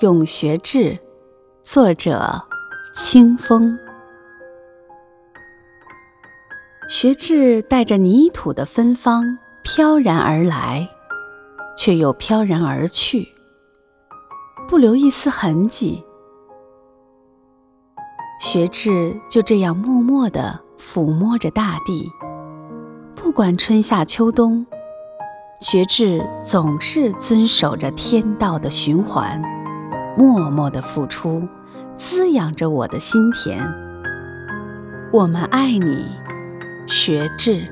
咏学志，作者清风。学志带着泥土的芬芳飘然而来，却又飘然而去，不留一丝痕迹。学志就这样默默地抚摸着大地，不管春夏秋冬，学志总是遵守着天道的循环。默默的付出，滋养着我的心田。我们爱你，学智。